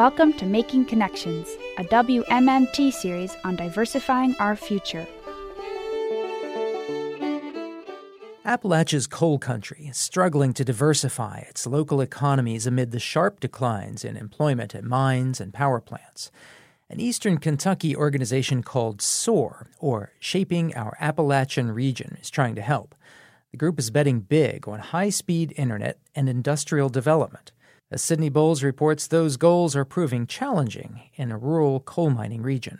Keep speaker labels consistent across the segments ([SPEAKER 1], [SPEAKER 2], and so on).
[SPEAKER 1] Welcome to Making Connections, a WMMT series on diversifying our future.
[SPEAKER 2] Appalachia's coal country is struggling to diversify its local economies amid the sharp declines in employment at mines and power plants. An eastern Kentucky organization called SOAR, or Shaping Our Appalachian Region, is trying to help. The group is betting big on high speed internet and industrial development. As Sydney Boles reports, those goals are proving challenging in a rural coal mining region.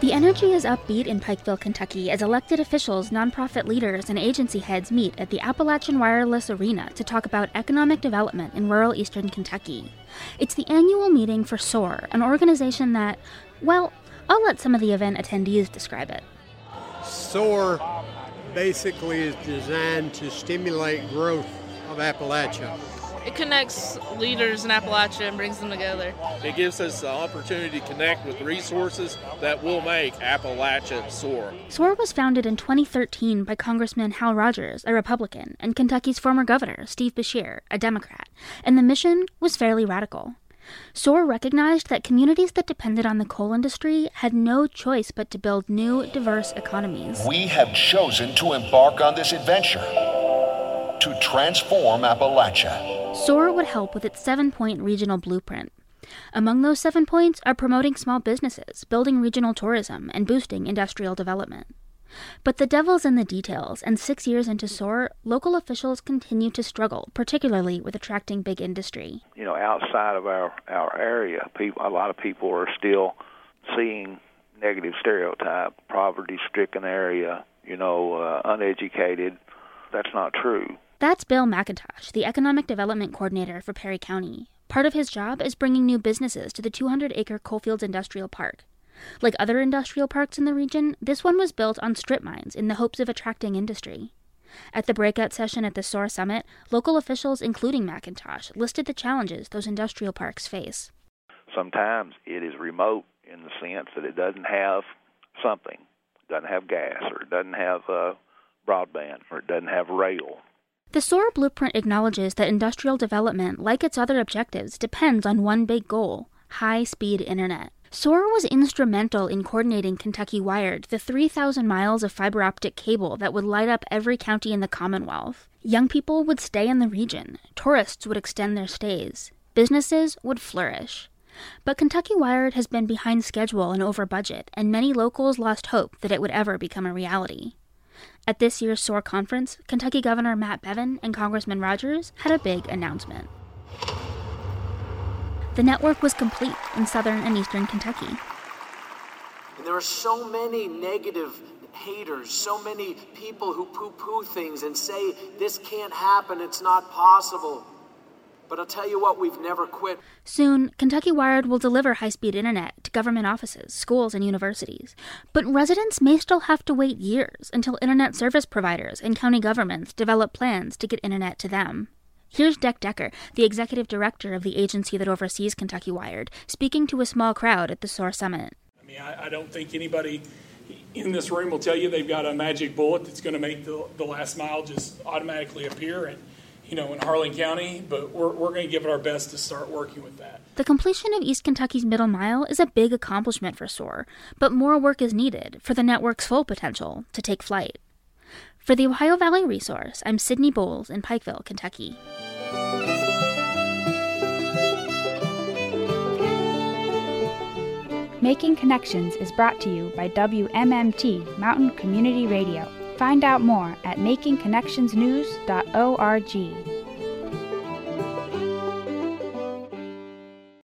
[SPEAKER 3] The energy is upbeat in Pikeville, Kentucky, as elected officials, nonprofit leaders, and agency heads meet at the Appalachian Wireless Arena to talk about economic development in rural eastern Kentucky. It's the annual meeting for SOAR, an organization that, well, I'll let some of the event attendees describe it.
[SPEAKER 4] SOAR basically is designed to stimulate growth of Appalachia
[SPEAKER 5] it connects leaders in Appalachia and brings them together.
[SPEAKER 6] It gives us the opportunity to connect with resources that will make Appalachia soar.
[SPEAKER 3] SOAR was founded in 2013 by Congressman Hal Rogers, a Republican, and Kentucky's former governor, Steve Beshear, a Democrat, and the mission was fairly radical. SOAR recognized that communities that depended on the coal industry had no choice but to build new, diverse economies.
[SPEAKER 7] We have chosen to embark on this adventure to transform Appalachia.
[SPEAKER 3] SOAR would help with its seven point regional blueprint. Among those seven points are promoting small businesses, building regional tourism, and boosting industrial development. But the devil's in the details, and six years into SOAR, local officials continue to struggle, particularly with attracting big industry.
[SPEAKER 8] You know, outside of our, our area, people, a lot of people are still seeing negative stereotype, poverty stricken area, you know, uh, uneducated. That's not true.
[SPEAKER 3] That's Bill McIntosh, the Economic Development Coordinator for Perry County. Part of his job is bringing new businesses to the 200 acre Coalfields Industrial Park. Like other industrial parks in the region, this one was built on strip mines in the hopes of attracting industry. At the breakout session at the SOAR Summit, local officials, including McIntosh, listed the challenges those industrial parks face.
[SPEAKER 8] Sometimes it is remote in the sense that it doesn't have something, it doesn't have gas, or it doesn't have uh, broadband, or it doesn't have rail.
[SPEAKER 3] The SOAR blueprint acknowledges that industrial development, like its other objectives, depends on one big goal high speed internet. SOAR was instrumental in coordinating Kentucky Wired, the 3,000 miles of fiber optic cable that would light up every county in the Commonwealth. Young people would stay in the region, tourists would extend their stays, businesses would flourish. But Kentucky Wired has been behind schedule and over budget, and many locals lost hope that it would ever become a reality. At this year's SOAR conference, Kentucky Governor Matt Bevin and Congressman Rogers had a big announcement. The network was complete in southern and eastern Kentucky.
[SPEAKER 9] And there are so many negative haters, so many people who poo poo things and say this can't happen, it's not possible. But I'll tell you what, we've never quit.
[SPEAKER 3] Soon, Kentucky Wired will deliver high speed internet to government offices, schools, and universities. But residents may still have to wait years until internet service providers and county governments develop plans to get internet to them. Here's Deck Decker, the executive director of the agency that oversees Kentucky Wired, speaking to a small crowd at the SOAR Summit.
[SPEAKER 10] I mean, I, I don't think anybody in this room will tell you they've got a magic bullet that's going to make the, the last mile just automatically appear. And you know, in Harlan County, but we're, we're going to give it our best to start working with that.
[SPEAKER 3] The completion of East Kentucky's Middle Mile is a big accomplishment for SOAR, but more work is needed for the network's full potential to take flight. For the Ohio Valley Resource, I'm Sydney Boles in Pikeville, Kentucky.
[SPEAKER 1] Making Connections is brought to you by WMMT Mountain Community Radio. Find out more at makingconnectionsnews.org.